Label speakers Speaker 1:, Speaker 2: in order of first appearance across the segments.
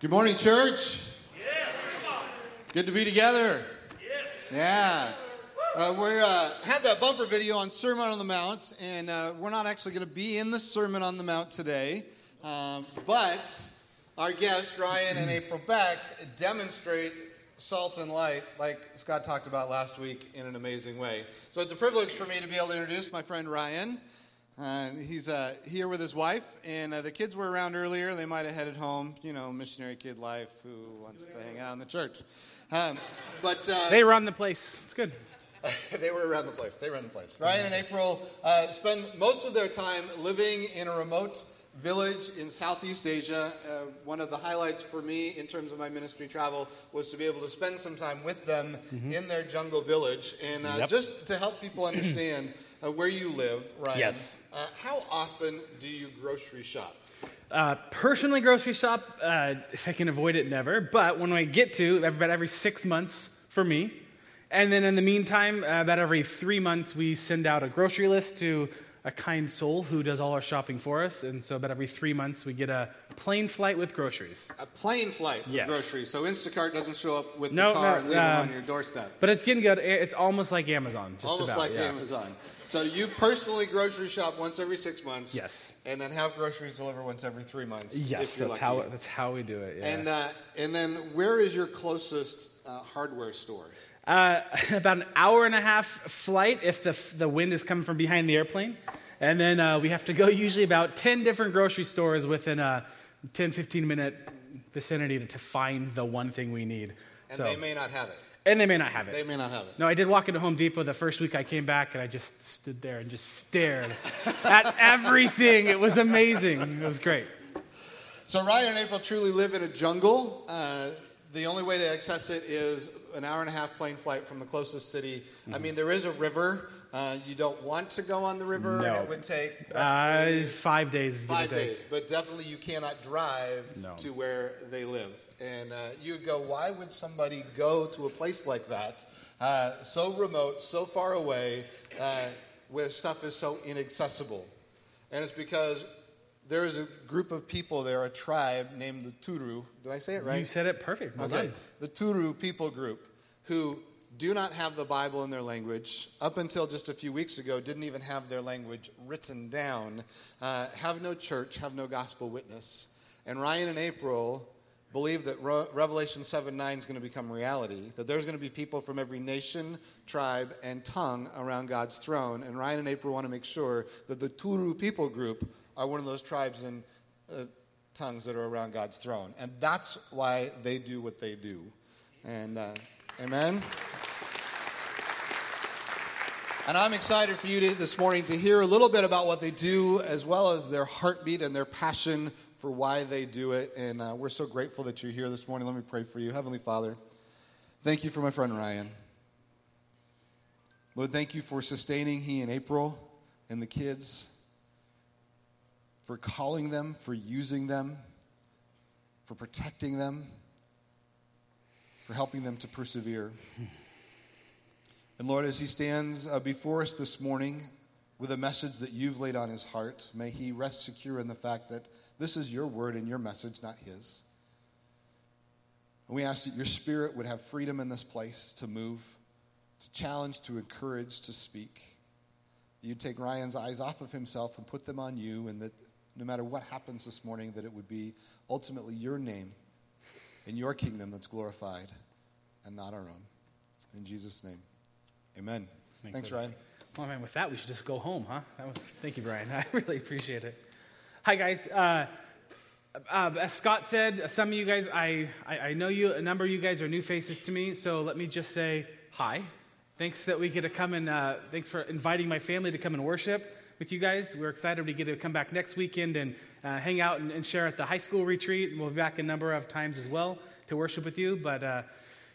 Speaker 1: Good morning, church. Good to be together. Yeah. Uh, we uh, have that bumper video on Sermon on the Mount, and uh, we're not actually going to be in the Sermon on the Mount today, um, but our guests, Ryan and April Beck, demonstrate salt and light, like Scott talked about last week, in an amazing way. So it's a privilege for me to be able to introduce my friend Ryan. Uh, he's uh, here with his wife, and uh, the kids were around earlier. They might have headed home, you know, missionary kid life, who wants to hang out in the church. Um, but uh,
Speaker 2: They run the place. It's good.
Speaker 1: they were around the place. They run the place. Ryan and April uh, spend most of their time living in a remote village in Southeast Asia. Uh, one of the highlights for me in terms of my ministry travel was to be able to spend some time with them in their jungle village. And uh,
Speaker 2: Yep.
Speaker 1: just to help people understand uh, where you live, Ryan,
Speaker 2: Yes.
Speaker 1: Uh, how often do you grocery shop?
Speaker 2: Uh, personally, grocery shop, uh, if I can avoid it, never. But when I get to, about every six months for me. And then in the meantime, uh, about every three months, we send out a grocery list to a kind soul who does all our shopping for us. And so about every three months, we get a plane flight with groceries.
Speaker 1: A plane flight
Speaker 2: Yes.
Speaker 1: groceries. So Instacart doesn't show up with
Speaker 2: No,
Speaker 1: the car
Speaker 2: no,
Speaker 1: and leave them on your doorstep.
Speaker 2: But it's getting good. It's almost like Amazon. Just
Speaker 1: Almost
Speaker 2: about,
Speaker 1: like
Speaker 2: yeah.
Speaker 1: Amazon. So you personally grocery shop once every six months.
Speaker 2: Yes.
Speaker 1: And then have groceries delivered once every three months.
Speaker 2: Yes, that's
Speaker 1: lucky.
Speaker 2: how, that's how we do it. Yeah.
Speaker 1: And uh, and then where is your closest uh, hardware store?
Speaker 2: Uh, about an hour and a half flight if the, the wind is coming from behind the airplane. And then uh, we have to go usually about 10 different grocery stores within a 10, 15 minute vicinity to, to find the one thing we need.
Speaker 1: And
Speaker 2: So-
Speaker 1: they may not have it.
Speaker 2: and they may not have it.
Speaker 1: They may not have it.
Speaker 2: no, I did walk into Home Depot the first week I came back, and I just stood there and just stared at everything. It was amazing. It was great.
Speaker 1: So Ryan and April truly live in a jungle. Uh, the only way to access it is an hour and a half plane flight from the closest city. I
Speaker 2: Mm-hmm.
Speaker 1: mean, there is a river. Uh, you don't want to go on the river,
Speaker 2: No.
Speaker 1: it would take
Speaker 2: Uh, five days.
Speaker 1: five
Speaker 2: take.
Speaker 1: days. But definitely, you cannot drive
Speaker 2: No.
Speaker 1: to where they live. And uh, you would go, why would somebody go to a place like that, uh, so remote, so far away, uh, where stuff is so inaccessible? And it's because there is a group of people there, a tribe named the Turu. Did I say it right?
Speaker 2: You said it perfect. Well
Speaker 1: okay.
Speaker 2: done.
Speaker 1: The Turu people group who do not have the Bible in their language, up until just a few weeks ago, didn't even have their language written down, uh, have no church, have no gospel witness. And Ryan and April believe that Re- Revelation 7 9 is going to become reality, that there's going to be people from every nation, tribe, and tongue around God's throne. And Ryan and April want to make sure that the Turu people group are one of those tribes and uh, tongues that are around God's throne. And that's why they do what they do. And uh, amen. And I'm excited for you to, this morning to hear a little bit about what they do, as well as their heartbeat and their passion for why they do it. And uh, we're so grateful that you're here this morning. Let me pray for you. Heavenly Father, thank you for my friend Ryan. Lord, thank you for sustaining he and April and the kids, for calling them, for using them, for protecting them, for helping them to persevere. And Lord, as he stands uh, before us this morning with a message that you've laid on his heart, may he rest secure in the fact that this is your word and your message, not his. And we ask that your spirit would have freedom in this place to move, to challenge, to encourage, to speak. You'd take Ryan's eyes off of himself and put them on you, and that no matter what happens this morning, that it would be ultimately your name and your kingdom that's glorified and not our own. In Jesus' name. Amen.
Speaker 2: Thanks,
Speaker 1: Thanks. Ryan.
Speaker 2: Well, man, with that, we should just go home, huh? That was. Thank you, Brian. I really appreciate it. Hi, guys. Uh, uh, as Scott said, some of you guys, I, I, I know you. A number of you guys are new faces to me. So let me just say hi. Thanks that we get to come and uh, thanks for inviting my family to come and worship with you guys. We're excited to get to come back next weekend and uh, hang out and, and share at the high school retreat. We'll be back a number of times as well to worship with you. But uh,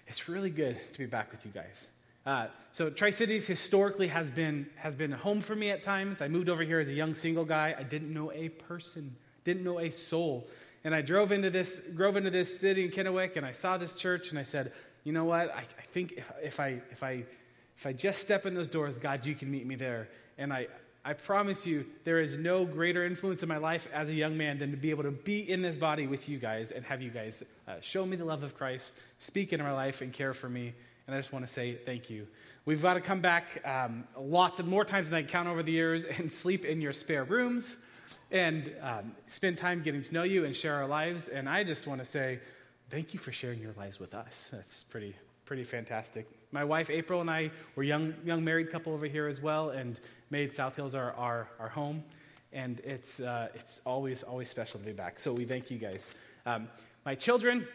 Speaker 2: it's really good to be back with you guys. Uh, so Tri Cities historically has been has been home for me at times. I moved over here as a young single guy. I didn't know a person, didn't know a soul, and I drove into this drove into this city in Kennewick, and I saw this church, and I said, you know what? I, I think if, if I if I if I just step in those doors, God, you can meet me there. And I I promise you, there is no greater influence in my life as a young man than to be able to be in this body with you guys and have you guys uh, show me the love of Christ, speak in my life, and care for me. And I just want to say thank you. We've got to come back um, lots of more times than I can count over the years and sleep in your spare rooms and um, spend time getting to know you and share our lives. And I just want to say thank you for sharing your lives with us. That's pretty, pretty fantastic. My wife April and I were young, young married couple over here as well, and made South Hills our, our, our home. And it's, uh, it's always, always special to be back. So we thank you guys. Um, my children,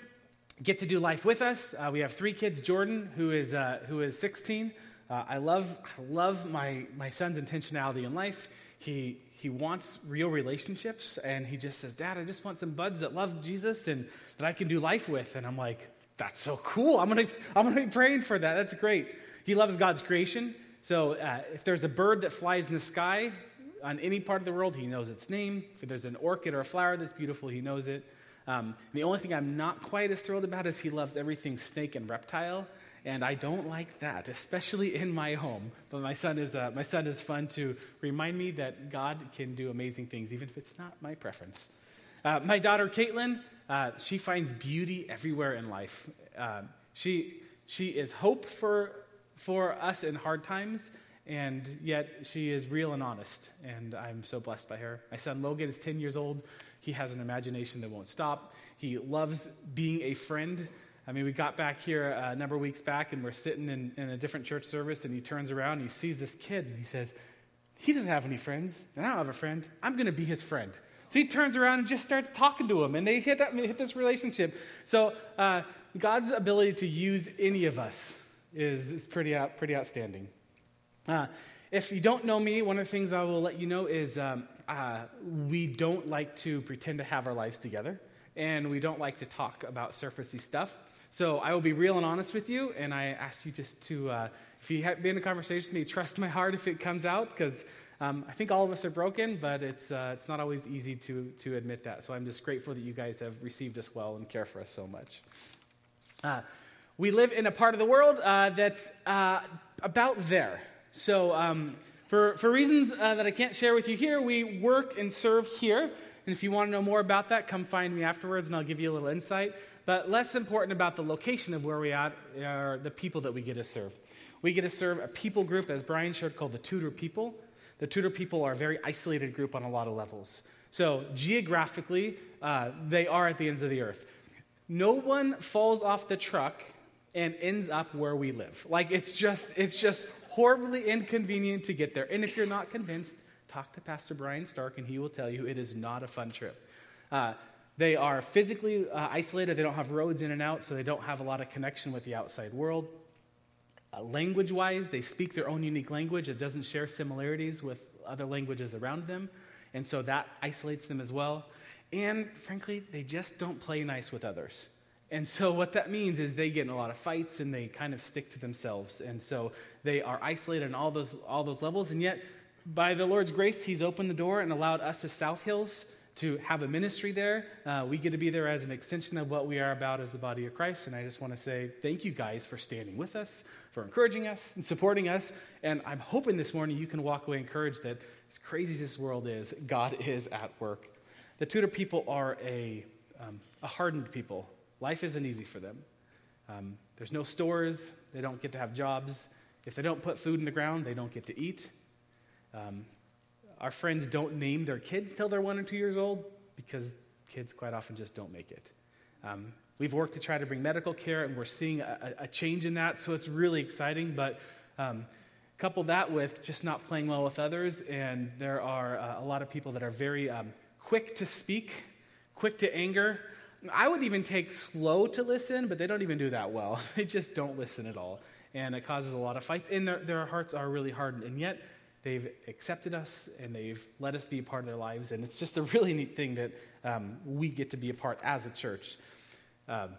Speaker 2: get to do life with us. Uh, we have three kids. Jordan, who is, uh, who is 16. Uh, I love, love my, my son's intentionality in life. He, he wants real relationships, and he just says, Dad, I just want some buds that love Jesus and that I can do life with. And I'm like, that's so cool. I'm going to I'm gonna be praying for that. That's great. He loves God's creation. So uh, if there's a bird that flies in the sky on any part of the world, he knows its name. If there's an orchid or a flower that's beautiful, he knows it. Um, the only thing I'm not quite as thrilled about is he loves everything snake and reptile, and I don't like that, especially in my home. But my son is uh, my son is fun to remind me that God can do amazing things, even if it's not my preference. Uh, my daughter Caitlin, uh, she finds beauty everywhere in life. Uh, she she is hope for for us in hard times, and yet she is real and honest, and I'm so blessed by her. My son Logan is 10 years old. He has an imagination that won't stop. He loves being a friend. I mean, we got back here a number of weeks back, and we're sitting in, in a different church service, and he turns around and he sees this kid, and he says, He doesn't have any friends, and I don't have a friend. I'm going to be his friend. So he turns around and just starts talking to him, and they hit, that, hit this relationship. So uh, God's ability to use any of us is, is pretty, out, pretty outstanding. Uh, if you don't know me, one of the things I will let you know is um, uh, we don't like to pretend to have our lives together, and we don't like to talk about surfacey stuff. So I will be real and honest with you, and I ask you just to, uh, if you have been in a conversation with me, trust my heart if it comes out, because um, I think all of us are broken, but it's, uh, it's not always easy to, to admit that. So I'm just grateful that you guys have received us well and care for us so much. Uh, we live in a part of the world uh, that's uh, about there. So, um, for, for reasons uh, that I can't share with you here, we work and serve here. And if you want to know more about that, come find me afterwards and I'll give you a little insight. But less important about the location of where we are are the people that we get to serve. We get to serve a people group, as Brian shared, called the Turu people. The Turu people are a very isolated group on a lot of levels. So, geographically, uh, they are at the ends of the earth. No one falls off the truck and ends up where we live. Like, it's just, it's just horribly inconvenient to get there. And if you're not convinced, talk to Pastor Brian Stark, and he will tell you it is not a fun trip. Uh, they are physically uh, isolated. They don't have roads in and out, so they don't have a lot of connection with the outside world. Uh, language wise, they speak their own unique language. It doesn't share similarities with other languages around them, and so that isolates them as well. And frankly, they just don't play nice with others. And so, what that means is they get in a lot of fights and they kind of stick to themselves. And so, they are isolated on all those, all those levels. And yet, by the Lord's grace, He's opened the door and allowed us as South Hills to have a ministry there. Uh, we get to be there as an extension of what we are about as the body of Christ. And I just want to say thank you guys for standing with us, for encouraging us and supporting us. And I'm hoping this morning you can walk away encouraged that as crazy as this world is, God is at work. The Turu people are a, um, a hardened people Life isn't easy for them. Um, there's no stores, they don't get to have jobs. If they don't put food in the ground, they don't get to eat. Um, our friends don't name their kids till they're one or two years old because kids quite often just don't make it. Um, we've worked to try to bring medical care, and we're seeing a, a change in that, so it's really exciting. But um, couple that with just not playing well with others, and there are uh, a lot of people that are very um, quick to speak, quick to anger, I would even take slow to listen, but they don't even do that well. They just don't listen at all. And it causes a lot of fights, and their, their hearts are really hardened. And yet, they've accepted us and they've let us be a part of their lives. And it's just a really neat thing that um, we get to be a part as a church. Um,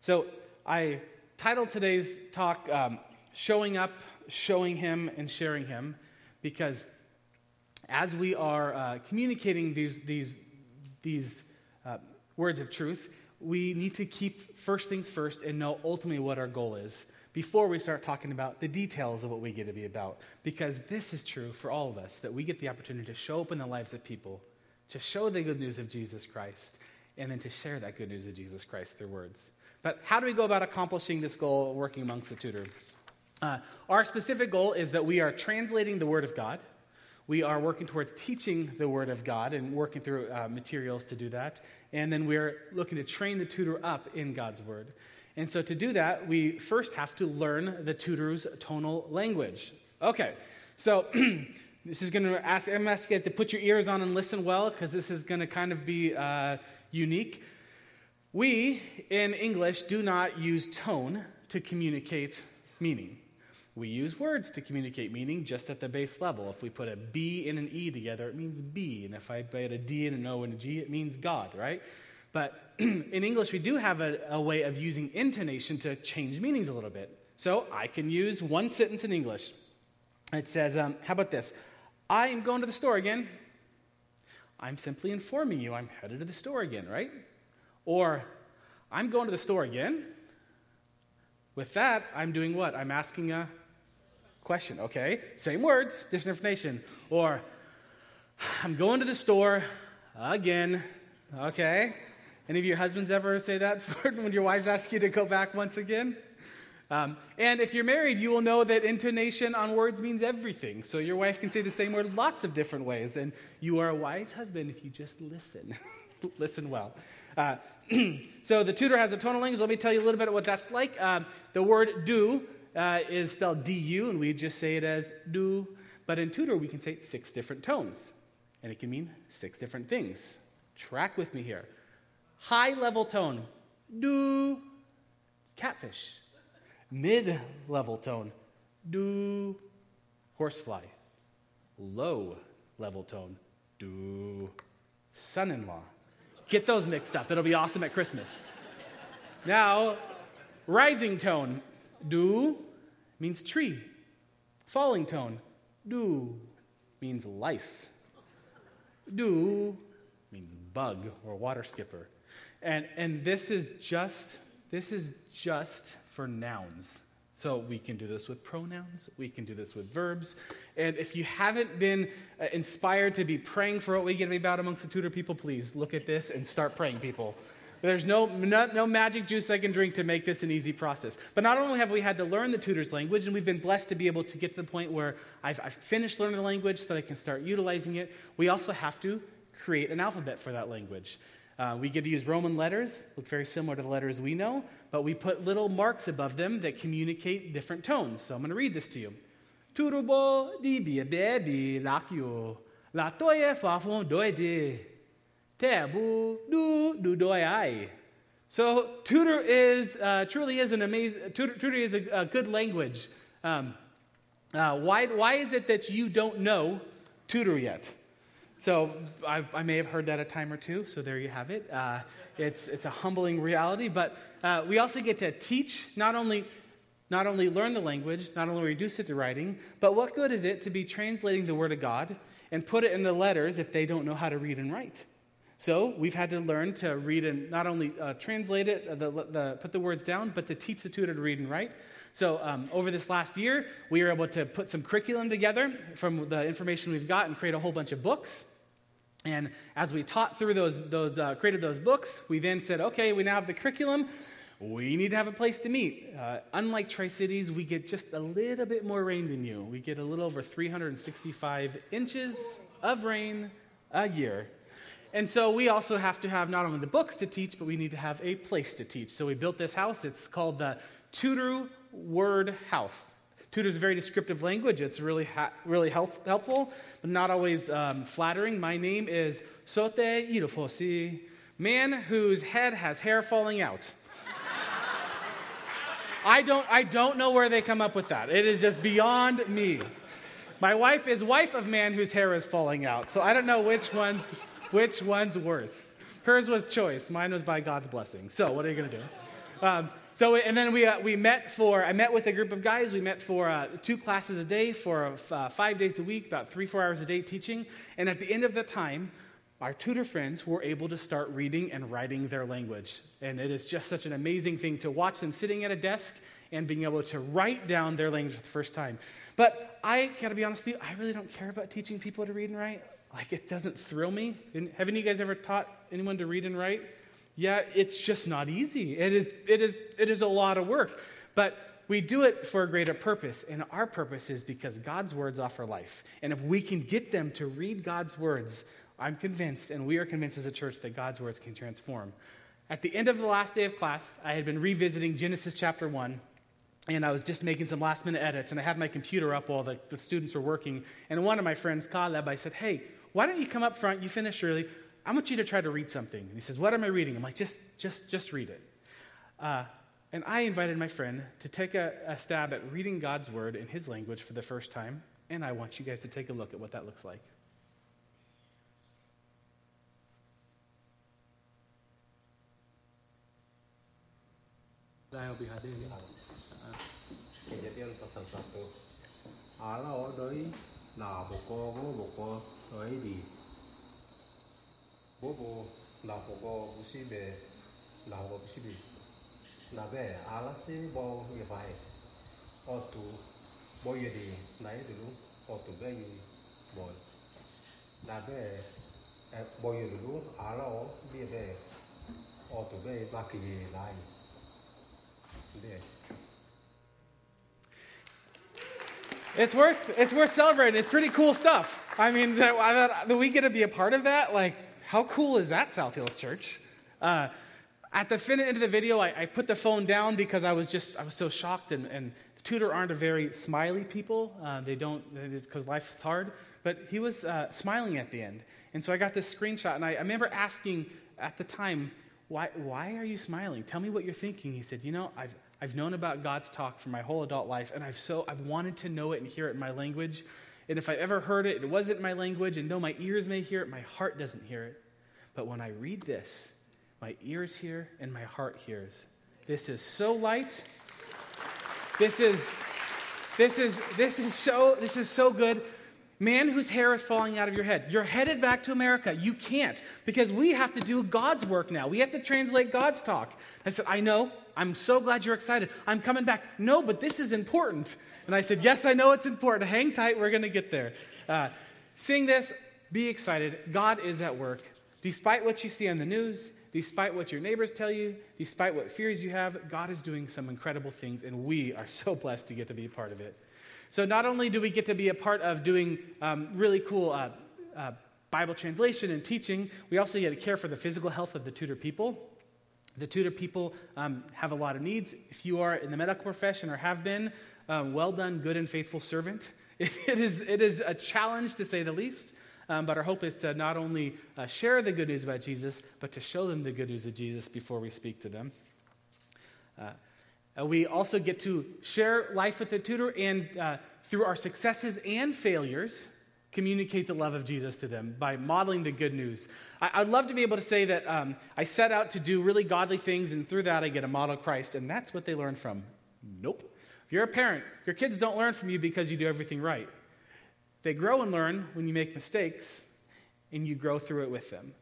Speaker 2: so, I titled today's talk um, Showing Up, Showing Him, and Sharing Him, because as we are uh, communicating these, these, these uh, words of truth, we need to keep first things first and know ultimately what our goal is. Before we start talking about the details of what we get to be about. Because this is true for all of us that we get the opportunity to show up in the lives of people, to show the good news of Jesus Christ, and then to share that good news of Jesus Christ through words. But how do we go about accomplishing this goal working amongst the Turu? Uh, our specific goal is that we are translating the Word of God. We are working towards teaching the Word of God and working through uh, materials to do that. And then we're looking to train the Turu up in God's Word. And so to do that, we first have to learn the Turu's tonal language. Okay, so this is going to ask, I'm to ask you guys to put your ears on and listen well because this is going to kind of be uh, unique. We in English do not use tone to communicate meaning. We use words to communicate meaning just at the base level. If we put a B and an E together, it means B. And if I put a D and an O and a G, it means God, right? But in English, we do have a, a, way of using intonation to change meanings a little bit. So I can use one sentence in English. It says, um, How about this? I am going to the store again. I'm simply informing you I'm headed to the store again, right? Or, I'm going to the store again. With that, I'm doing what? I'm asking a question, okay? Same words, different information. Or, I'm going to the store again, okay? Any of your husbands ever say that when your wives ask you to go back once again? Um, and if you're married, you will know that intonation on words means everything. So your wife can say the same word lots of different ways. And you are a wise husband if you just listen. listen well. Uh, so the Turu has a tonal language. Let me tell you a little bit of what that's like. Um, the word do uh, is spelled du, and we just say it as do. But in Turu, we can say it six different tones. And it can mean six different things. Track with me here. High level tone, do, it's catfish. Mid level tone, do, horsefly. Low level tone, do, son in law. Get those mixed up. It'll be awesome at Christmas. now, rising tone, do means tree. Falling tone, do means lice. Do means bug or water skipper. And, and this is just this is just for nouns. So we can do this with pronouns, we can do this with verbs. And if you haven't been uh, inspired to be praying for what we get to be about amongst the Turu people, please look at this and start praying, people. There's no, no, no, magic juice I can drink to make this an easy process. But not only have we had to learn the Turu's language, and we've been blessed to be able to get to the point where I've, I've finished learning the language so that I can start utilizing it, we also have to create an alphabet for that language. Uh, we get to use Roman letters, look very similar to the letters we know, but we put little marks above them that communicate different tones. So I'm going to read this to you. Turubo di bebi lakyo, la toye fafon doide, tebu du du doyai. So Turu is uh, truly is an amazing. Turu, Turu is a, a, good language. Um, uh, why why is it that you don't know Turu yet? So I, I, may have heard that a time or two, so there you have it. Uh, it's, it's a humbling reality, but uh, we also get to teach, not only, not only learn the language, not only reduce it to writing, but what good is it to be translating the Word of God and put it in the letters if they don't know how to read and write? So we've had to learn to read and not only uh, translate it, uh, the, the, put the words down, but to teach the Turu to read and write. So um, over this last year, we were able to put some curriculum together from the information we've got and create a whole bunch of books. And as we taught through those, those uh, created those books, we then said, okay, we now have the curriculum. We need to have a place to meet. Uh, unlike Tri Cities, we get just a little bit more rain than you. We get a little over 365 inches of rain a year. And so we also have to have not only the books to teach, but we need to have a place to teach. So we built this house. It's called the Turu Word House. A very descriptive language. It's really, ha- really help- helpful, but not always um, flattering. My name is Sote Irofosi, man whose head has hair falling out. I don't, I don't know where they come up with that. It is just beyond me. My wife is wife of man whose hair is falling out, so I don't know which one's, which one's worse. Hers was choice. Mine was by God's blessing. So what are you going to do? Um, so, and then we, uh, we met for, I met with a group of guys. We met for uh, two classes a day for uh, five days a week, about three, four hours a day teaching. And at the end of the time, our Turu friends were able to start reading and writing their language. And it is just such an amazing thing to watch them sitting at a desk and being able to write down their language for the first time. But I gotta be honest with you, I really don't care about teaching people to read and write. Like, it doesn't thrill me. haven't you guys ever taught anyone to read and write? Yeah, it's just not easy. It is, it is, it is a lot of work. But we do it for a greater purpose. And our purpose is because God's words offer life. And if we can get them to read God's words, I'm convinced, and we are convinced as a church, that God's words can transform. At the end of the last day of class, I had been revisiting Genesis chapter 1, and I was just making some last minute edits, and I had my computer up while the, the students were working. And one of my friends, Caleb, I said, Hey, why don't you come up front? You finish early. I want you to try to read something. And he says, What am I reading? I'm like, Just, just, just read it. Uh, and I invited my friend to take a, a stab at reading God's word in his language for the first time, and I want you guys to take a look at what that looks like.
Speaker 3: Đây bị hạt đi. Thì giờ tiên có sản xuất được. À là ở sĩ bộ như vậy. Ở tù bố như đi nãy từ lúc ở tù bề như bố. Là bề bố như lúc à là ở bề bề ở tù bề mà kỳ lại.
Speaker 2: It's worth, it's worth celebrating. It's pretty cool stuff. I mean, that, that we get to be a part of that. Like, how cool is that, South Hills Church? Uh, at the fin- end of the video, I, I, put the phone down because I was just, I was so shocked. And, and the Turu aren't a very smiley people. Uh, they don't, because life is hard. But he was uh, smiling at the end. And so I got this screenshot, and I, I remember asking at the time, why, why are you smiling? Tell me what you're thinking. He said, You know, I've, I've known about God's talk for my whole adult life, and I've so I've wanted to know it and hear it in my language. And if I ever heard it, it wasn't my language, and though my ears may hear it, my heart doesn't hear it. But when I read this, my ears hear and my heart hears. This is so light. This is this is this is so this is so good. Man whose hair is falling out of your head. You're headed back to America. You can't because we have to do God's work now. We have to translate God's talk. I said, I know. I'm so glad you're excited. I'm coming back. No, but this is important. And I said, Yes, I know it's important. Hang tight. We're going to get there. Uh, sing this. Be excited. God is at work. Despite what you see on the news, despite what your neighbors tell you, despite what fears you have, God is doing some incredible things, and we are so blessed to get to be a part of it. So not only do we get to be a part of doing um, really cool uh, uh, Bible translation and teaching, we also get to care for the physical health of the Turu people. The Turu people um, have a lot of needs. If you are in the medical profession or have been, um, well done, good and faithful servant. It is, it is a challenge to say the least. Um, but our hope is to not only uh, share the good news about Jesus, but to show them the good news of Jesus before we speak to them. Uh, we also get to share life with the Turu and uh, through our successes and failures, communicate the love of Jesus to them by modeling the good news. I, would love to be able to say that um, I set out to do really godly things, and through that I get a model Christ, and that's what they learn from. Nope. If you're a parent, your kids don't learn from you because you do everything right. They grow and learn when you make mistakes, and you grow through it with them.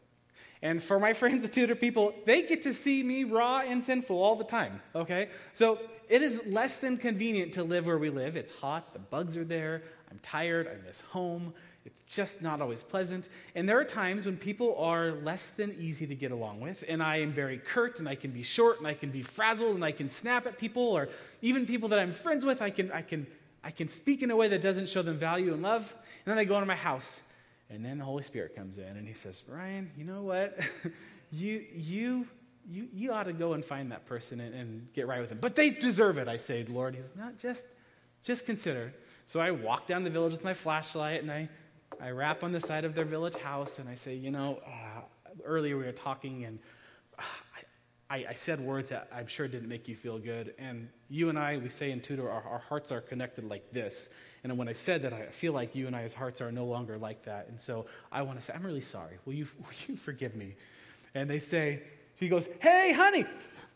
Speaker 2: And for my friends, the Turu people, they get to see me raw and sinful all the time, okay? So it is less than convenient to live where we live. It's hot, the bugs are there, I'm tired, I miss home. It's just not always pleasant. And there are times when people are less than easy to get along with, and I am very curt, and I can be short, and I can be frazzled, and I can snap at people, or even people that I'm friends with, I can, I can, I can speak in a way that doesn't show them value and love. And then I go into my house, and then the Holy Spirit comes in and he says, Ryan, you know what? you, you, you, you ought to go and find that person and, and get right with them. But they deserve it, I say, Lord. He's not just, just consider. So I walk down the village with my flashlight and I, I rap on the side of their village house and I say, you know, uh, earlier we were talking and uh, I, I, said words that I'm sure didn't make you feel good. And you and I, we say in Turu, our, our hearts are connected like this. And when I said that, I feel like you and I's hearts are no longer like that. And so I want to say, I'm really sorry. Will you, will you forgive me? And they say, he goes, Hey, honey,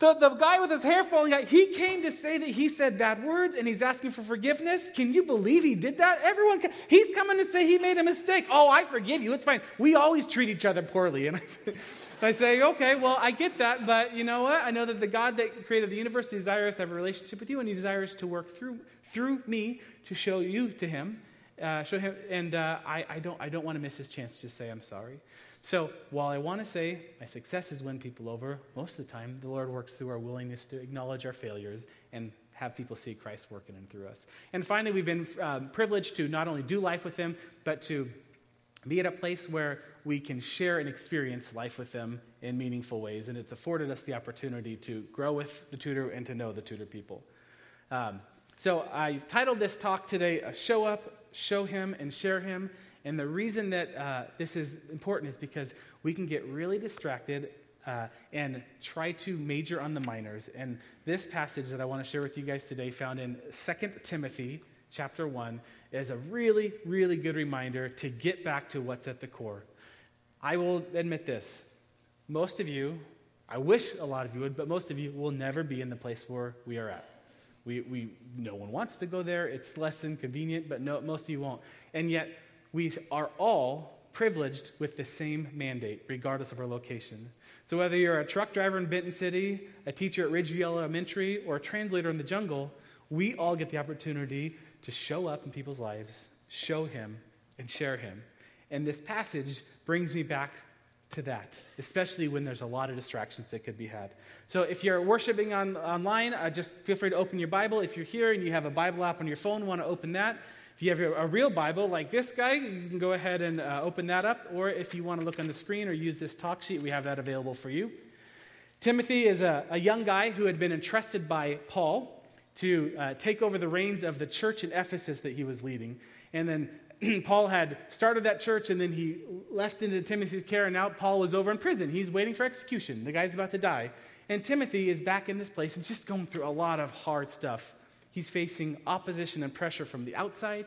Speaker 2: The, the guy with his hair falling out, he came to say that he said bad words and he's asking for forgiveness. Can you believe he did that? Everyone, he's coming to say he made a mistake. Oh, I forgive you. It's fine. We always treat each other poorly. And I say, I say, okay, well, I get that, but you know what? I know that the God that created the universe desires to have a relationship with you and he desires to work through, through me to show you to him. Uh, show him, and uh, I, I, don't, I don't want to miss his chance to say I'm sorry. So while I want to say my successes win people over, most of the time the Lord works through our willingness to acknowledge our failures and have people see Christ working in through us. And finally, we've been um, privileged to not only do life with Him, but to be at a place where we can share and experience life with them in meaningful ways. And it's afforded us the opportunity to grow with the Turu and to know the Turu people. Um, so I titled this talk today, Show Up, Show Him, and Share Him. And the reason that uh, this is important is because we can get really distracted uh, and try to major on the minors. And this passage that I want to share with you guys today, found in 2 Timothy chapter 1, is a really, really good reminder to get back to what's at the core. I will admit this most of you, I wish a lot of you would, but most of you will never be in the place where we are at. We, we, no one wants to go there. It's less than convenient, but no, most of you won't. And yet, we are all privileged with the same mandate, regardless of our location. So, whether you're a truck driver in Benton City, a teacher at Ridgeview Elementary, or a translator in the jungle, we all get the opportunity to show up in people's lives, show Him, and share Him. And this passage brings me back to that, especially when there's a lot of distractions that could be had. So, if you're worshiping on, online, uh, just feel free to open your Bible. If you're here and you have a Bible app on your phone, want to open that. If you have a real Bible like this guy, you can go ahead and uh, open that up. Or if you want to look on the screen or use this talk sheet, we have that available for you. Timothy is a, a young guy who had been entrusted by Paul to uh, take over the reins of the church in Ephesus that he was leading. And then Paul had started that church and then he left into Timothy's care, and now Paul was over in prison. He's waiting for execution. The guy's about to die. And Timothy is back in this place and just going through a lot of hard stuff. He's facing opposition and pressure from the outside,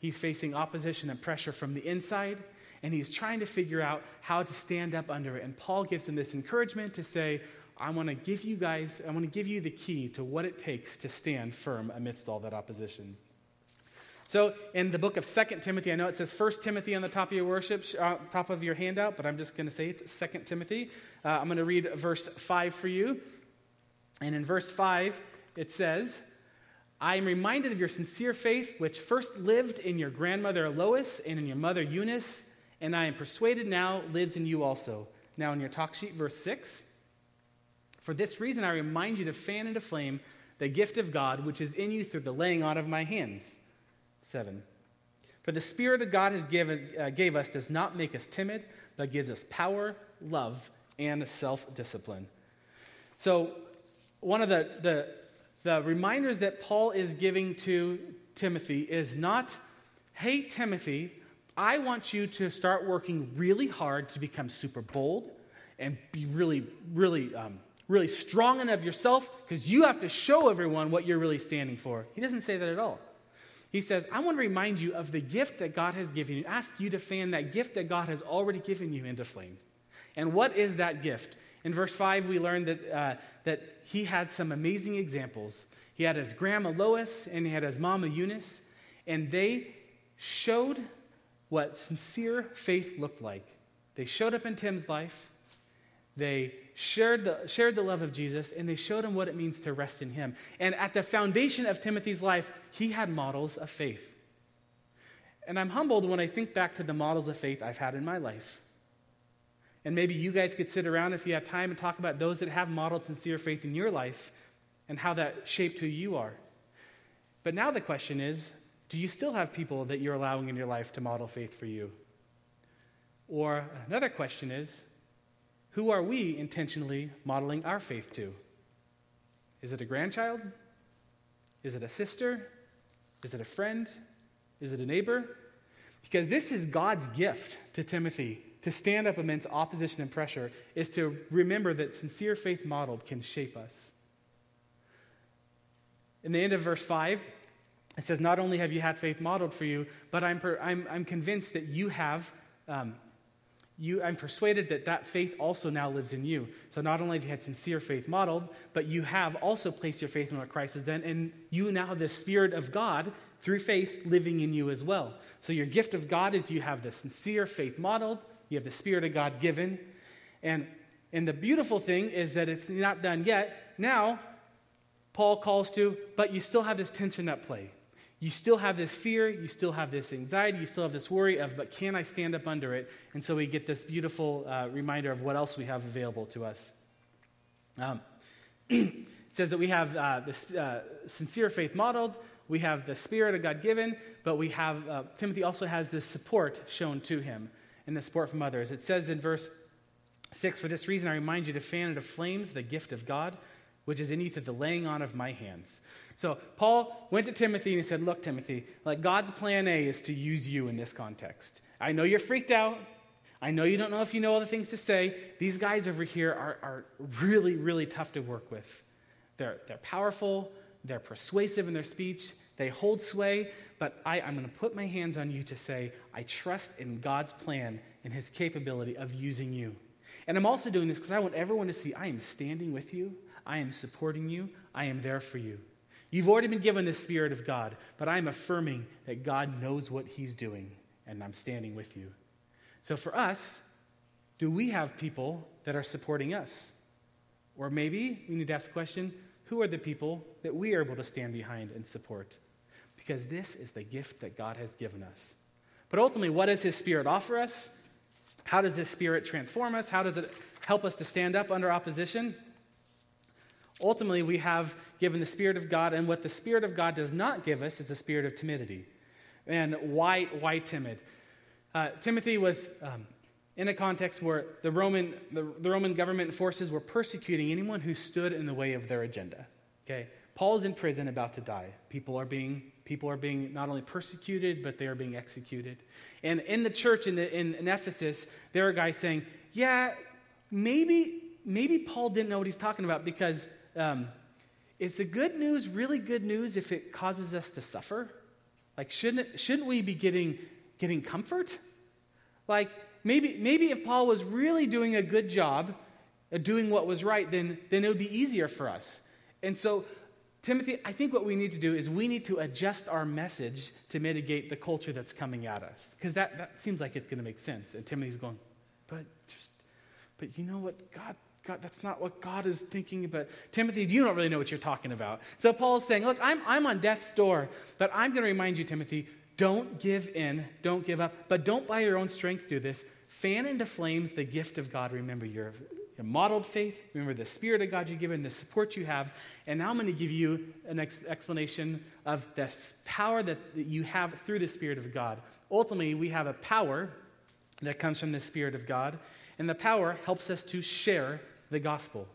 Speaker 2: he's facing opposition and pressure from the inside, and he's trying to figure out how to stand up under it. And Paul gives him this encouragement to say, I want to give you guys, I want to give you the key to what it takes to stand firm amidst all that opposition. So, in the book of Second Timothy, I know it says First Timothy on the top of your worship, uh, top of your handout, but I'm just going to say it's Second Timothy. Uh, I'm going to read verse 5 for you. And in verse 5, it says, I am reminded of your sincere faith, which first lived in your grandmother Lois and in your mother Eunice, and I am persuaded now lives in you also. Now, in your talk sheet, verse 6 For this reason, I remind you to fan into flame the gift of God which is in you through the laying on of my hands. 7. For the Spirit of God has given, uh, gave us does not make us timid, but gives us power, love, and self discipline. So, one of the, the the reminders that Paul is giving to Timothy is not, hey, Timothy, I want you to start working really hard to become super bold and be really, really, um, really strong enough yourself because you have to show everyone what you're really standing for. He doesn't say that at all. He says, I want to remind you of the gift that God has given you, ask you to fan that gift that God has already given you into flame. And what is that gift? In verse 5, we learned that, uh, that he had some amazing examples. He had his grandma Lois and he had his mama Eunice, and they showed what sincere faith looked like. They showed up in Tim's life, they shared the, shared the love of Jesus, and they showed him what it means to rest in him. And at the foundation of Timothy's life, he had models of faith. And I'm humbled when I think back to the models of faith I've had in my life. And maybe you guys could sit around if you have time and talk about those that have modeled sincere faith in your life and how that shaped who you are. But now the question is do you still have people that you're allowing in your life to model faith for you? Or another question is who are we intentionally modeling our faith to? Is it a grandchild? Is it a sister? Is it a friend? Is it a neighbor? Because this is God's gift to Timothy to stand up amidst opposition and pressure is to remember that sincere faith modeled can shape us. In the end of verse 5, it says, Not only have you had faith modeled for you, but I'm, per, I'm, I'm convinced that you have, um, you, I'm persuaded that that faith also now lives in you. So not only have you had sincere faith modeled, but you have also placed your faith in what Christ has done, and you now have the Spirit of God through faith living in you as well. So your gift of God is you have the sincere faith modeled, you have the Spirit of God given, and and the beautiful thing is that it's not done yet. Now, Paul calls to, but you still have this tension at play. You still have this fear, you still have this anxiety, you still have this worry of, but can I stand up under it? And so we get this beautiful uh, reminder of what else we have available to us. Um, it says that we have uh, this uh, sincere faith modeled, we have the Spirit of God given, but we have, uh, Timothy also has this support shown to him and the support from others. It says in verse 6 For this reason, I remind you to fan into flames the gift of God which is in you through the laying on of my hands. So Paul went to Timothy and he said, Look, Timothy, like God's plan A is to use you in this context. I know you're freaked out. I know you don't know if you know all the things to say. These guys over here are, are really, really tough to work with. They're, they're powerful, they're persuasive in their speech, they hold sway, but I, I'm going to put my hands on you to say, I trust in God's plan and his capability of using you. And I'm also doing this because I want everyone to see I am standing with you. I am supporting you. I am there for you. You've already been given the Spirit of God, but I'm affirming that God knows what He's doing, and I'm standing with you. So for us, do we have people that are supporting us? Or maybe we need to ask the question who are the people that we are able to stand behind and support? Because this is the gift that God has given us. But ultimately, what does His Spirit offer us? How does His Spirit transform us? How does it help us to stand up under opposition? Ultimately, we have given the Spirit of God, and what the Spirit of God does not give us is the spirit of timidity. And why, why timid? Uh, Timothy was um, in a context where the Roman, the, the Roman government forces were persecuting anyone who stood in the way of their agenda. Okay? Paul is in prison about to die. People are being, people are being not only persecuted, but they are being executed. And in the church in, the, in, in Ephesus, there are guys saying, yeah, maybe, maybe Paul didn't know what he's talking about because um, is the good news really good news if it causes us to suffer? Like, shouldn't, shouldn't we be getting, getting comfort? Like, maybe, maybe if Paul was really doing a good job doing what was right, then, then it would be easier for us. And so, Timothy, I think what we need to do is we need to adjust our message to mitigate the culture that's coming at us. Because that, that seems like it's going to make sense. And Timothy's going, but just, but you know what? God God, that's not what God is thinking about. Timothy, you don't really know what you're talking about. So Paul is saying, Look, I'm, I'm on death's door, but I'm going to remind you, Timothy, don't give in, don't give up, but don't by your own strength do this. Fan into flames the gift of God. Remember your, your modeled faith, remember the Spirit of God you've given, the support you have. And now I'm going to give you an ex- explanation of the power that, that you have through the Spirit of God. Ultimately, we have a power that comes from the Spirit of God, and the power helps us to share the gospel.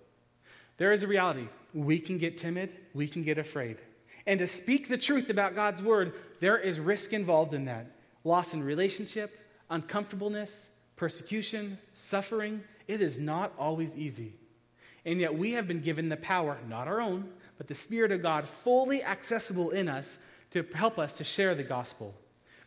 Speaker 2: There is a reality. We can get timid, we can get afraid. And to speak the truth about God's word, there is risk involved in that loss in relationship, uncomfortableness, persecution, suffering. It is not always easy. And yet we have been given the power, not our own, but the Spirit of God fully accessible in us to help us to share the gospel.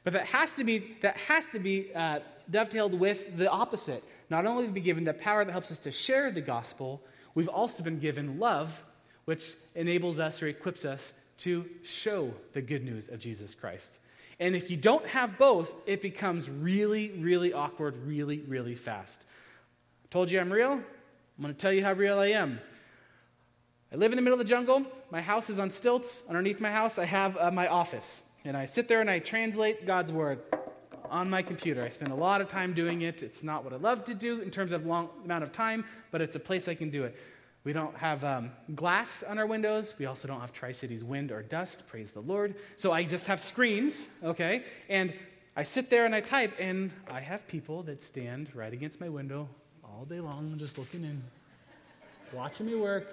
Speaker 2: But that has to be, that has to be uh, dovetailed with the opposite. Not only have we been given the power that helps us to share the gospel, we've also been given love, which enables us or equips us to show the good news of Jesus Christ. And if you don't have both, it becomes really, really awkward, really, really fast. I told you I'm real. I'm going to tell you how real I am. I live in the middle of the jungle. My house is on stilts. Underneath my house, I have uh, my office. And I sit there and I translate God's word on my computer. I spend a lot of time doing it. It's not what I love to do in terms of long amount of time, but it's a place I can do it. We don't have um, glass on our windows. We also don't have Tri Cities wind or dust. Praise the Lord. So I just have screens, okay? And I sit there and I type, and I have people that stand right against my window all day long, just looking in, watching me work.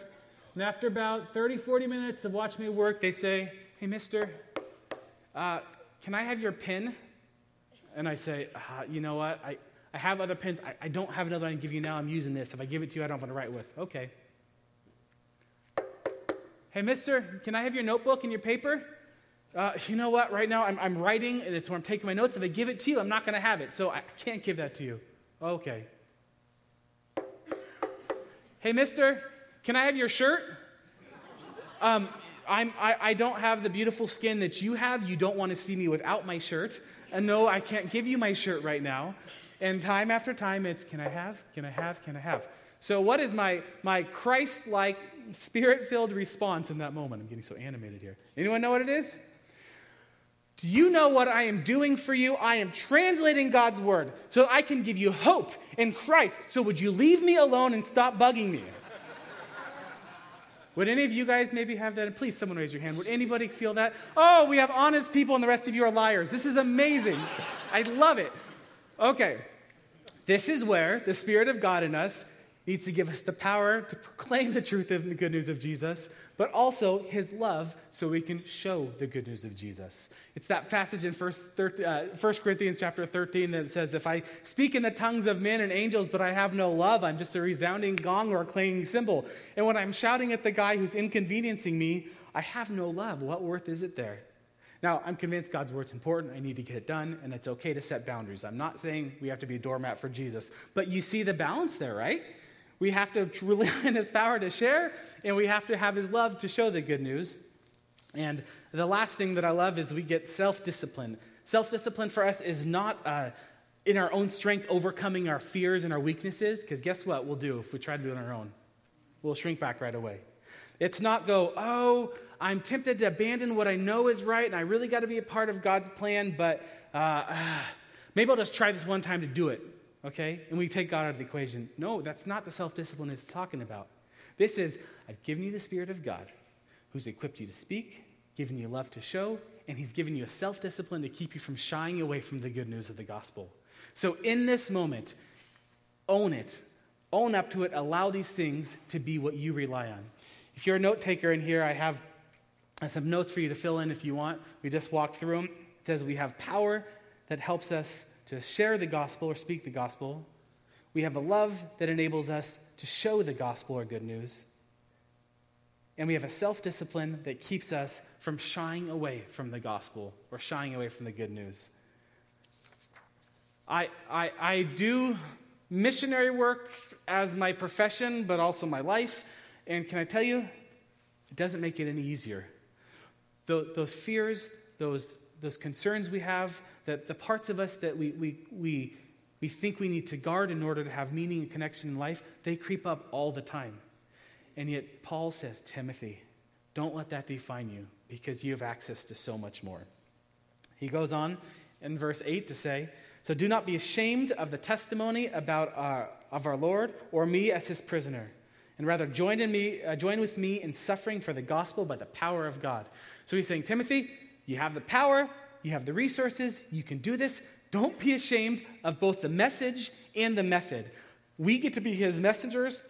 Speaker 2: And after about 30, 40 minutes of watching me work, they say, Hey, mister, uh, can I have your pen? And I say, uh, you know what? I, I have other pens. I, I don't have another I can give you now. I'm using this. If I give it to you, I don't want to write with. Okay. Hey, mister, can I have your notebook and your paper? Uh, you know what? Right now, I'm, I'm writing, and it's where I'm taking my notes. If I give it to you, I'm not going to have it. So I can't give that to you. Okay. Hey, mister, can I have your shirt? Um, I'm, I, I don't have the beautiful skin that you have. You don't want to see me without my shirt. And no, I can't give you my shirt right now. And time after time, it's can I have? Can I have? Can I have? So, what is my, my Christ like, spirit filled response in that moment? I'm getting so animated here. Anyone know what it is? Do you know what I am doing for you? I am translating God's word so I can give you hope in Christ. So, would you leave me alone and stop bugging me? Would any of you guys maybe have that? And please, someone raise your hand. Would anybody feel that? Oh, we have honest people and the rest of you are liars. This is amazing. I love it. Okay. This is where the Spirit of God in us needs to give us the power to proclaim the truth of the good news of Jesus, but also his love so we can show the good news of Jesus. It's that passage in 1 uh, Corinthians chapter 13 that says, If I speak in the tongues of men and angels, but I have no love, I'm just a resounding gong or a clanging cymbal. And when I'm shouting at the guy who's inconveniencing me, I have no love. What worth is it there? Now, I'm convinced God's word's important. I need to get it done, and it's okay to set boundaries. I'm not saying we have to be a doormat for Jesus, but you see the balance there, right? We have to rely on his power to share, and we have to have his love to show the good news. And the last thing that I love is we get self discipline. Self discipline for us is not uh, in our own strength overcoming our fears and our weaknesses, because guess what we'll do if we try to do it on our own? We'll shrink back right away. It's not go, oh, I'm tempted to abandon what I know is right, and I really got to be a part of God's plan, but uh, maybe I'll just try this one time to do it okay? And we take God out of the equation. No, that's not the self discipline it's talking about. This is, I've given you the Spirit of God who's equipped you to speak, given you love to show, and He's given you a self discipline to keep you from shying away from the good news of the gospel. So in this moment, own it, own up to it, allow these things to be what you rely on. If you're a note taker in here, I have some notes for you to fill in if you want. We just walked through them. It says we have power that helps us to share the gospel or speak the gospel. We have a love that enables us to show the gospel or good news. And we have a self discipline that keeps us from shying away from the gospel or shying away from the good news. I, I, I do missionary work as my profession, but also my life. And can I tell you, it doesn't make it any easier. those fears, those, those concerns we have, that the parts of us that we, we, we, we think we need to guard in order to have meaning and connection in life, they creep up all the time. And yet, Paul says, Timothy, don't let that define you because you have access to so much more. He goes on in verse 8 to say, So do not be ashamed of the testimony about our, uh, of our Lord or me as his prisoner, and rather join, in me, uh, join with me in suffering for the gospel by the power of God. So he's saying, Timothy, you have the power, you have the resources, you can do this. Don't be ashamed of both the message and the method. We get to be his messengers,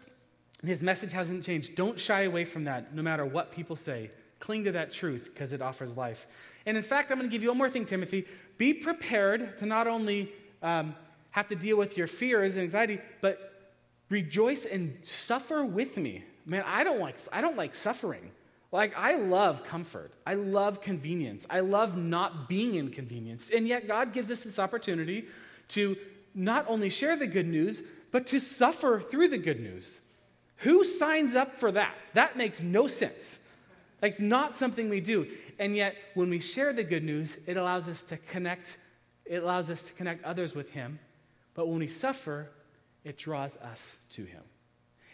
Speaker 2: and his message hasn't changed. Don't shy away from that, no matter what people say. Cling to that truth because it offers life. And in fact, I'm going to give you one more thing, Timothy. Be prepared to not only um, have to deal with your fears and anxiety, but rejoice and suffer with me. Man, I don't like, I don't like suffering. Like, I love comfort. I love convenience. I love not being inconvenienced. And yet, God gives us this opportunity to not only share the good news, but to suffer through the good news. Who signs up for that? That makes no sense. Like, it's not something we do. And yet, when we share the good news, it allows us to connect. It allows us to connect others with Him. But when we suffer, it draws us to Him.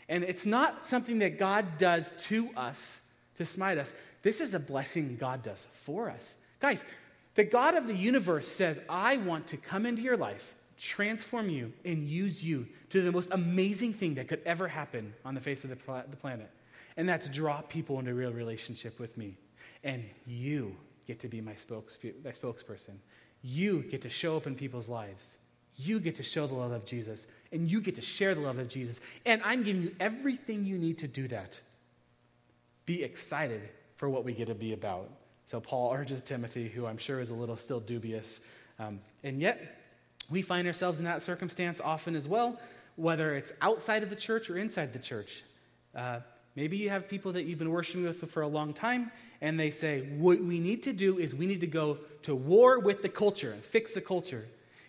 Speaker 2: And it's not something that God does to us, to smite us. This is a blessing God does for us. Guys, the God of the universe says, I want to come into your life, transform you, and use you to do the most amazing thing that could ever happen on the face of the, the planet. And that's draw people into a real relationship with me. And you get to be my, spokes, my spokesperson. You get to show up in people's lives. You get to show the love of Jesus. And you get to share the love of Jesus. And I'm giving you everything you need to do that be excited for what we get to be about. So Paul urges Timothy, who I'm sure is a little still dubious. Um, and yet, we find ourselves in that circumstance often as well, whether it's outside of the church or inside the church. Uh, maybe you have people that you've been worshiping with for a long time, and they say, What we need to do is we need to go to war with the culture and fix the culture.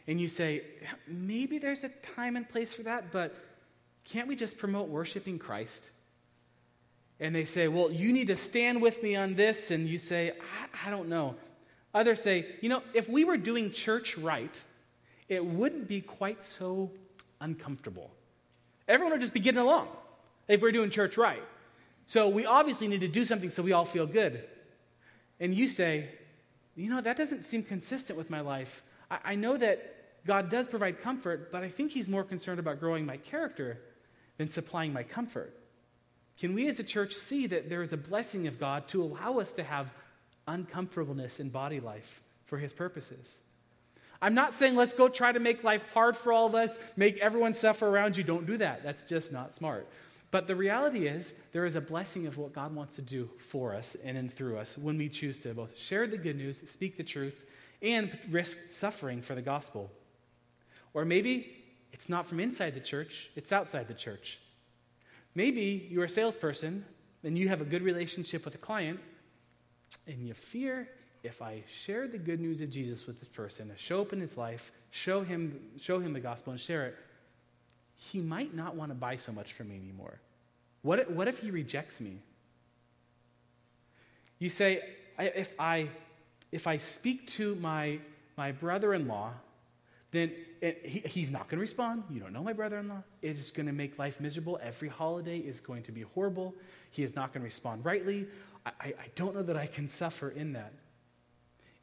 Speaker 2: And you say, maybe there's a time and place for that, but can't we just promote worshiping Christ? And they say, well, you need to stand with me on this. And you say, I, I don't know. Others say, you know, if we were doing church right, it wouldn't be quite so uncomfortable. Everyone would just be getting along if we're doing church right. So we obviously need to do something so we all feel good. And you say, you know, that doesn't seem consistent with my life. I, I know that God does provide comfort, but I think He's more concerned about growing my character than supplying my comfort. Can we as a church see that there is a blessing of God to allow us to have uncomfortableness in body life for His purposes? I'm not saying let's go try to make life hard for all of us, make everyone suffer around you. Don't do that. That's just not smart. But the reality is, there is a blessing of what God wants to do for us and in through us when we choose to both share the good news, speak the truth, and risk suffering for the gospel. Or maybe it's not from inside the church, it's outside the church. Maybe you're a salesperson and you have a good relationship with a client, and you fear if I share the good news of Jesus with this person, show up in his life, show him, show him the gospel, and share it, he might not want to buy so much from me anymore. What if, what if he rejects me? You say, if I, if I speak to my, my brother in law, then he, he's not going to respond. You don't know my brother in law. It is going to make life miserable. Every holiday is going to be horrible. He is not going to respond rightly. I, I, I don't know that I can suffer in that.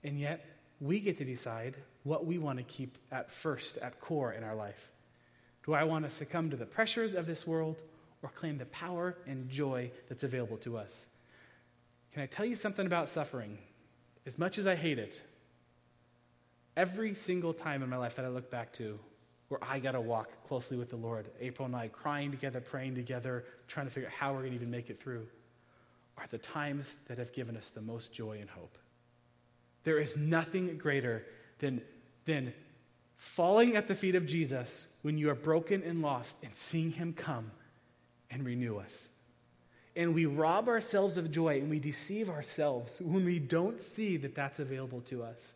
Speaker 2: And yet, we get to decide what we want to keep at first, at core in our life. Do I want to succumb to the pressures of this world or claim the power and joy that's available to us? Can I tell you something about suffering? As much as I hate it, every single time in my life that I look back to where I got to walk closely with the Lord, April and I crying together, praying together, trying to figure out how we're going to even make it through, are the times that have given us the most joy and hope. There is nothing greater than, than falling at the feet of Jesus when you are broken and lost and seeing him come and renew us. And we rob ourselves of joy and we deceive ourselves when we don't see that that's available to us.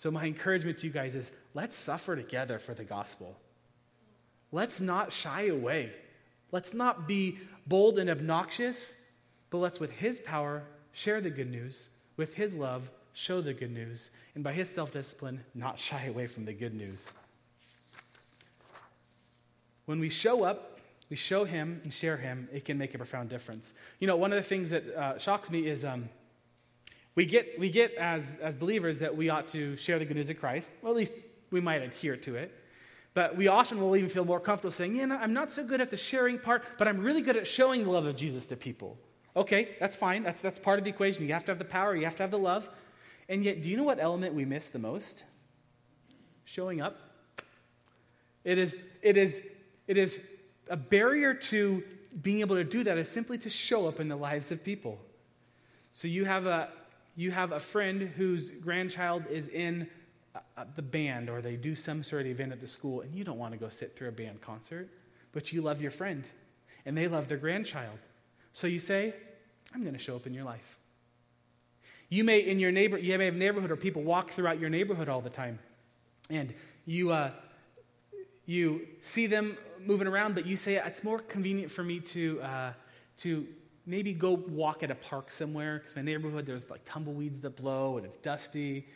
Speaker 2: So, my encouragement to you guys is let's suffer together for the gospel. Let's not shy away. Let's not be bold and obnoxious, but let's, with His power, share the good news. With His love, show the good news, and by his self discipline, not shy away from the good news. When we show up, we show him and share him, it can make a profound difference. You know, one of the things that uh, shocks me is um, we get, we get as, as believers that we ought to share the good news of Christ. Well, at least we might adhere to it. But we often will even feel more comfortable saying, yeah, I'm not so good at the sharing part, but I'm really good at showing the love of Jesus to people. Okay, that's fine. That's, that's part of the equation. You have to have the power, you have to have the love. And yet, do you know what element we miss the most? Showing up. It is, it is, it is a barrier to being able to do that is simply to show up in the lives of people. So you have a, you have a friend whose grandchild is in the band or they do some sort of event at the school and you don't want to go sit through a band concert, but you love your friend and they love their grandchild. So you say, I'm going to show up in your life. You may, in your neighbor, you may have a neighborhood or people walk throughout your neighborhood all the time. And you, uh, you see them moving around, but you say, it's more convenient for me to, uh, to maybe go walk at a park somewhere because my neighborhood, there's like tumbleweeds that blow and it's dusty.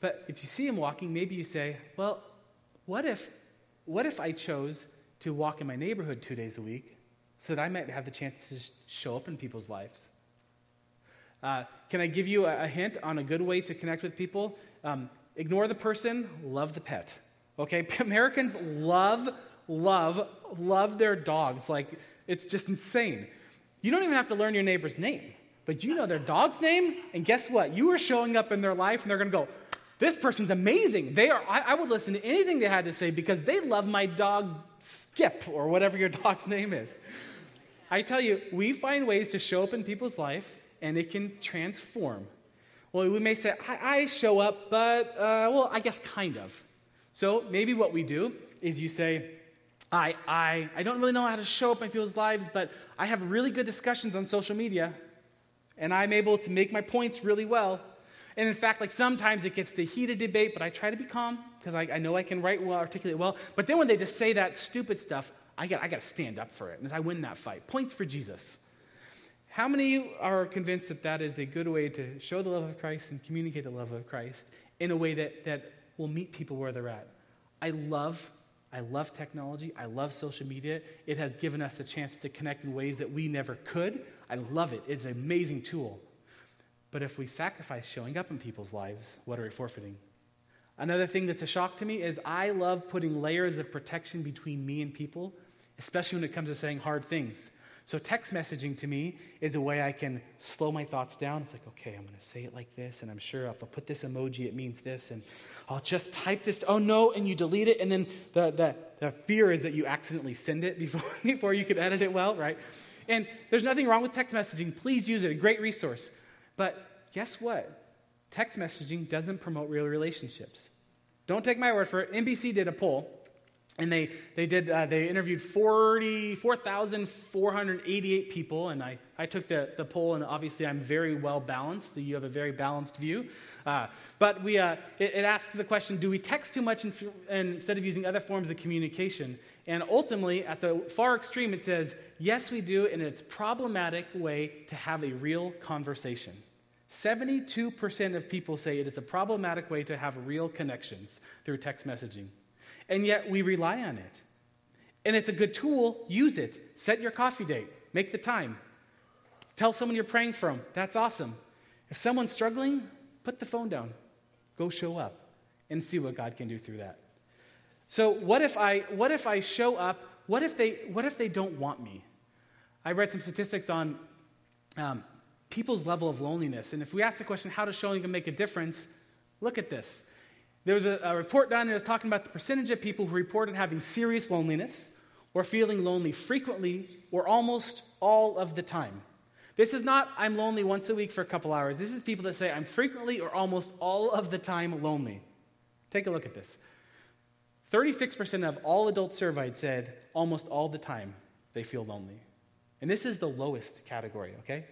Speaker 2: But if you see him walking, maybe you say, well, what if, what if I chose to walk in my neighborhood two days a week so that I might have the chance to show up in people's lives? Uh, can I give you a, hint on a good way to connect with people? Um, ignore the person, love the pet. Okay? Americans love, love, love their dogs. Like, it's just insane. You don't even have to learn your neighbor's name, but you know their dog's name, and guess what? You are showing up in their life, and they're going to go, this person's amazing. They are, I, I, would listen to anything they had to say because they love my dog Skip or whatever your dog's name is. I tell you, we find ways to show up in people's life and it can transform. Well, we may say, I, I show up, but, uh, well, I guess kind of. So maybe what we do is you say, I, I, I don't really know how to show up in people's lives, but I have really good discussions on social media, and I'm able to make my points really well. And in fact, like sometimes it gets to heated debate, but I try to be calm because I, I know I can write well, articulate well. But then when they just say that stupid stuff, I got, I got to stand up for it. And I win that fight. Points for Jesus. How many are convinced that that is a good way to show the love of Christ and communicate the love of Christ in a way that, that will meet people where they're at? I love, I love technology. I love social media. It has given us a chance to connect in ways that we never could. I love it. It's an amazing tool. But if we sacrifice showing up in people's lives, what are we forfeiting? Another thing that's a shock to me is I love putting layers of protection between me and people, especially when it comes to saying hard things. So, text messaging to me is a way I can slow my thoughts down. It's like, okay, I'm going to say it like this, and I'm sure if I put this emoji, it means this, and I'll just type this. Oh, no, and you delete it, and then the, the, the fear is that you accidentally send it before, before you can edit it well, right? And there's nothing wrong with text messaging. Please use it, a great resource. But guess what? Text messaging doesn't promote real relationships. Don't take my word for it. NBC did a poll and they, they did uh, they interviewed 4,488 people. And I, I took the, the poll and obviously i'm very well balanced. So you have a very balanced view. Uh, but we, uh, it, it, asks the question do we text too much in, instead of using other forms of communication? And ultimately at the far extreme it says yes we do and it's problematic way to have a real conversation. 72% of people say it is a problematic way to have real connections through text messaging and yet we rely on it. And it's a good tool, use it. Set your coffee date, make the time. Tell someone you're praying for them. That's awesome. If someone's struggling, put the phone down. Go show up and see what God can do through that. So what if I what if I show up? What if they what if they don't want me? I read some statistics on um, people's level of loneliness, and if we ask the question, how does showing up make a difference? Look at this. There was a, a report done, that was talking about the percentage of people who reported having serious loneliness or feeling lonely frequently or almost all of the time. This is not, I'm lonely once a week for a couple hours. This is people that say, I'm frequently or almost all of the time lonely. Take a look at this. 36% of all adults surveyed said almost all the time they feel lonely. And this is the lowest category, okay?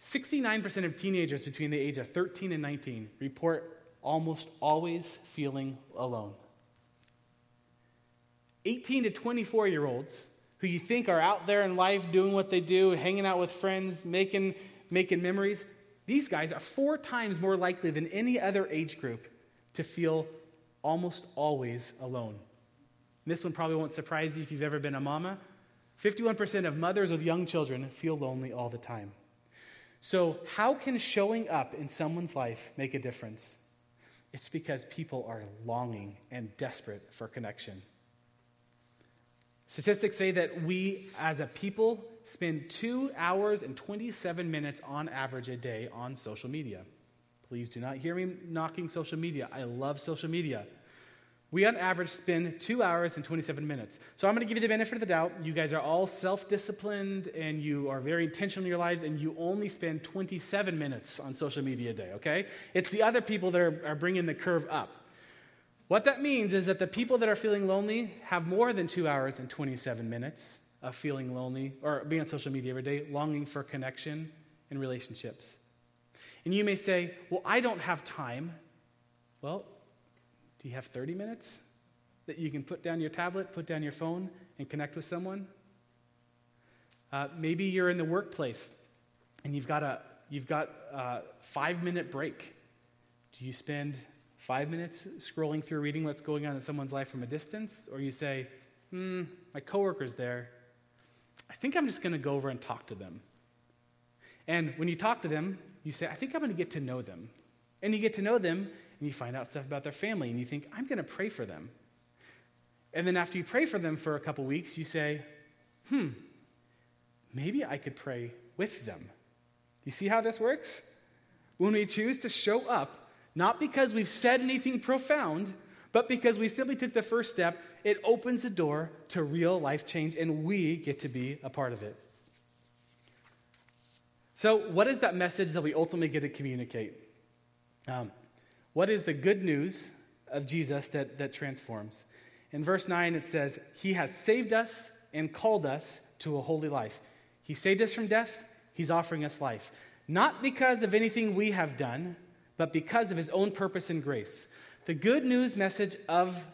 Speaker 2: 69% of teenagers between the age of 13 and 19 report almost always feeling alone. 18 to 24 year olds who you think are out there in life doing what they do, hanging out with friends, making, making memories, these guys are four times more likely than any other age group to feel almost always alone. And this one probably won't surprise you if you've ever been a mama. 51% of mothers with young children feel lonely all the time. So, how can showing up in someone's life make a difference? It's because people are longing and desperate for connection. Statistics say that we as a people spend two hours and 27 minutes on average a day on social media. Please do not hear me knocking social media. I love social media. We on average spend two hours and 27 minutes. So I'm going to give you the benefit of the doubt. You guys are all self disciplined and you are very intentional in your lives, and you only spend 27 minutes on social media a day, okay? It's the other people that are, are bringing the curve up. What that means is that the people that are feeling lonely have more than two hours and 27 minutes of feeling lonely or being on social media every day, longing for connection and relationships. And you may say, Well, I don't have time. Well, you have 30 minutes that you can put down your tablet, put down your phone, and connect with someone? Uh, maybe you're in the workplace and you've got a you've got a five minute break. Do you spend five minutes scrolling through reading what's going on in someone's life from a distance, or you say, "Hmm, my coworker's there. I think I'm just going to go over and talk to them." And when you talk to them, you say, "I think I'm going to get to know them." And you get to know them, and you find out stuff about their family, and you think, I'm going to pray for them. And then after you pray for them for a couple weeks, you say, hmm, maybe I could pray with them. You see how this works? When we choose to show up, not because we've said anything profound, but because we simply took the first step, it opens the door to real life change, and we get to be a part of it. So, what is that message that we ultimately get to communicate? Um, what is the good news of Jesus that, that transforms? In verse 9, it says, He has saved us and called us to a holy life. He saved us from death, He's offering us life. not because of anything we have done, but because of his own purpose and grace. The good news message of,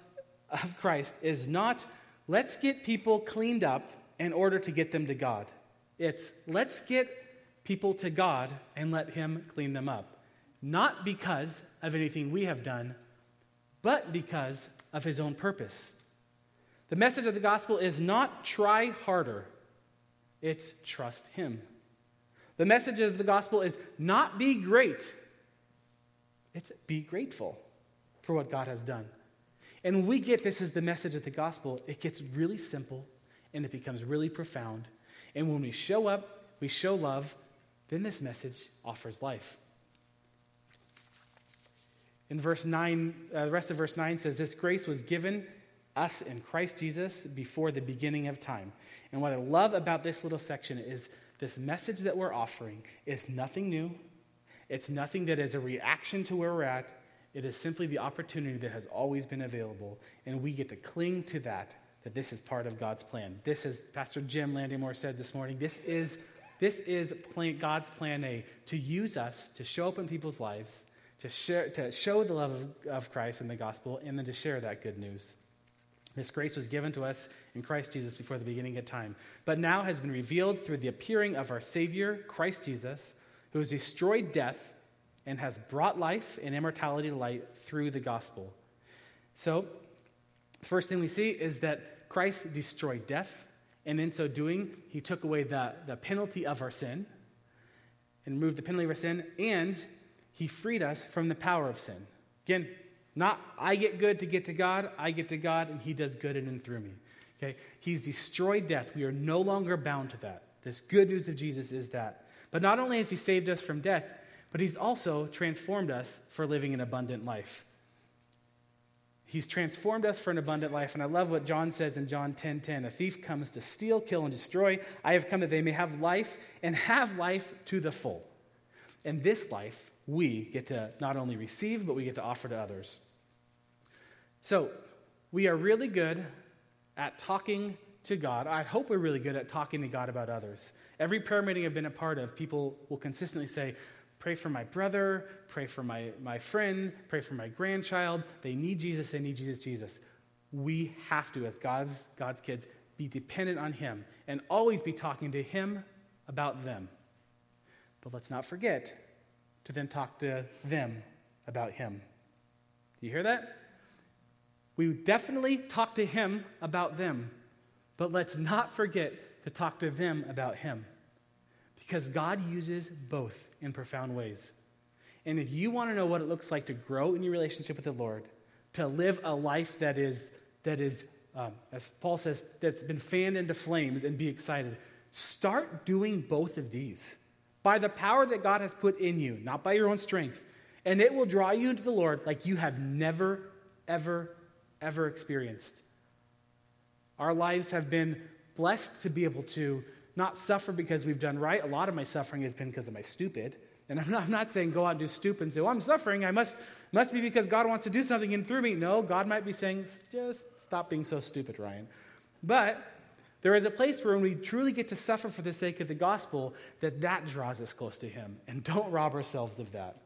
Speaker 2: of Christ is not let's get people cleaned up in order to get them to God. It's let's get people to God and let him clean them up. Not because of anything we have done, but because of his own purpose. The message of the gospel is not try harder, it's trust him. The message of the gospel is not be great, it's be grateful for what God has done. And we get this as the message of the gospel, it gets really simple and it becomes really profound. And when we show up, we show love, then this message offers life. In verse 9, uh, the rest of verse 9 says, This grace was given us in Christ Jesus before the beginning of time. And what I love about this little section is this message that we're offering is nothing new. It's nothing that is a reaction to where we're at. It is simply the opportunity that has always been available. And we get to cling to that, that this is part of God's plan. This is, Pastor Jim Landymore said this morning, this is, this is plan, God's plan A to use us to show up in people's lives, to, share, to show the love of, of Christ and the gospel, and then to share that good news. This grace was given to us in Christ Jesus before the beginning of time, but now has been revealed through the appearing of our Savior, Christ Jesus, who has destroyed death and has brought life and immortality to light through the gospel. So, first thing we see is that Christ destroyed death, and in so doing, he took away the, the penalty of our sin and removed the penalty of our sin, and he freed us from the power of sin. Again, not I get good to get to God, I get to God and He does good in and through me. Okay? He's destroyed death. We are no longer bound to that. This good news of Jesus is that. But not only has He saved us from death, but He's also transformed us for living an abundant life. He's transformed us for an abundant life. And I love what John says in John 10:10. 10, 10, a thief comes to steal, kill, and destroy. I have come that they may have life and have life to the full. And this life we get to not only receive, but we get to offer to others. So, we are really good at talking to God. I hope we're really good at talking to God about others. Every prayer meeting I've been a part of, people will consistently say, Pray for my brother, pray for my, my friend, pray for my grandchild. They need Jesus, they need Jesus, Jesus. We have to, as God's, God's kids, be dependent on Him and always be talking to Him about them. But let's not forget to then talk to them about Him. Do you hear that? We definitely talk to him about them, but let's not forget to talk to them about him. Because God uses both in profound ways. And if you want to know what it looks like to grow in your relationship with the Lord, to live a life that is, that is um, as Paul says, that's been fanned into flames and be excited, start doing both of these by the power that God has put in you, not by your own strength. And it will draw you into the Lord like you have never, ever ever experienced. Our lives have been blessed to be able to not suffer because we've done right. A lot of my suffering has been because of my stupid. And I'm not, I'm not saying go out and do stupid and say, well, I'm suffering. I must, must be because God wants to do something in through me. No, God might be saying, just stop being so stupid, Ryan. But there is a place where when we truly get to suffer for the sake of the gospel, that that draws us close to him. And don't rob ourselves of that.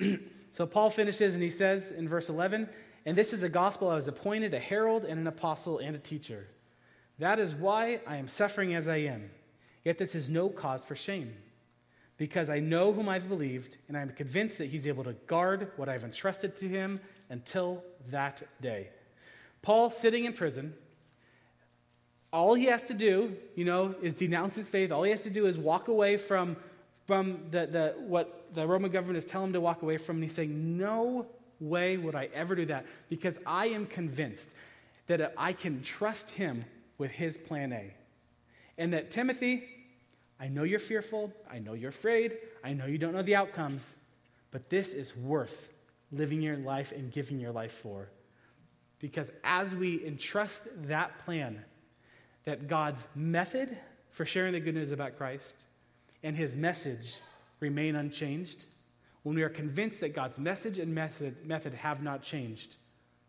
Speaker 2: so Paul finishes and he says in verse 11, and this is the gospel I was appointed a herald and an apostle and a teacher. That is why I am suffering as I am. Yet this is no cause for shame, because I know whom I've believed, and I am convinced that he's able to guard what I've entrusted to him until that day. Paul, sitting in prison, all he has to do, you know, is denounce his faith. All he has to do is walk away from, from the, the, what the Roman government is telling him to walk away from. And he's saying, No way would I ever do that because I am convinced that I can trust him with his plan A. And that, Timothy, I know you're fearful, I know you're afraid, I know you don't know the outcomes, but this is worth living your life and giving your life for. Because as we entrust that plan, that God's method for sharing the good news about Christ and his message remain unchanged, when we are convinced that God's message and method, method have not changed,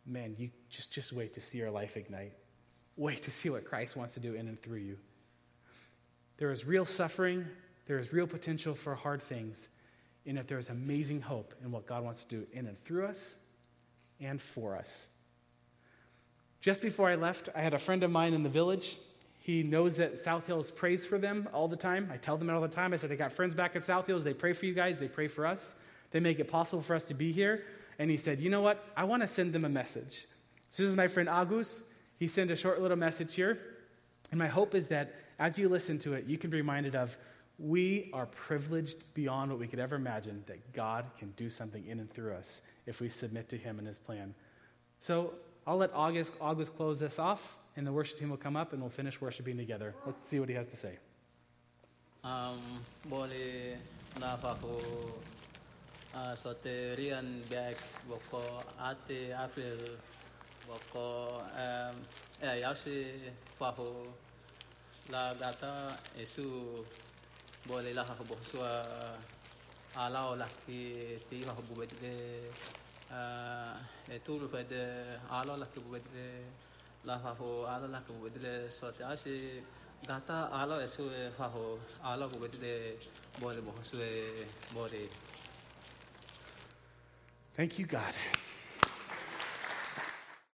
Speaker 2: man, you just, just wait to see your life ignite. Wait to see what Christ wants to do in and through you. There is real suffering, there is real potential for hard things, and that there is amazing hope in what God wants to do in and through us and for us. Just before I left, I had a friend of mine in the village. He knows that South Hills prays for them all the time. I tell them all the time. I said, I got friends back at South Hills. They pray for you guys, they pray for us. They make it possible for us to be here. And he said, You know what? I want to send them a message. So this is my friend Agus. He sent a short little message here. And my hope is that as you listen to it, you can be reminded of we are privileged beyond what we could ever imagine that God can do something in and through us if we submit to Him and His plan. So I'll let Agus, Agus close this off, and the worship team will come up and we'll finish worshiping together. Let's see what he has to say.
Speaker 4: Um, boleh napa ko uh, sote rian back boko ate April boko um, eh yausi paho la gata esu boleh lah ko bosua alau laki ti ha bu bedle uh, etu bede alau laki bu bedle la fa ho sote bedle boleh bosua
Speaker 2: Thank you, God.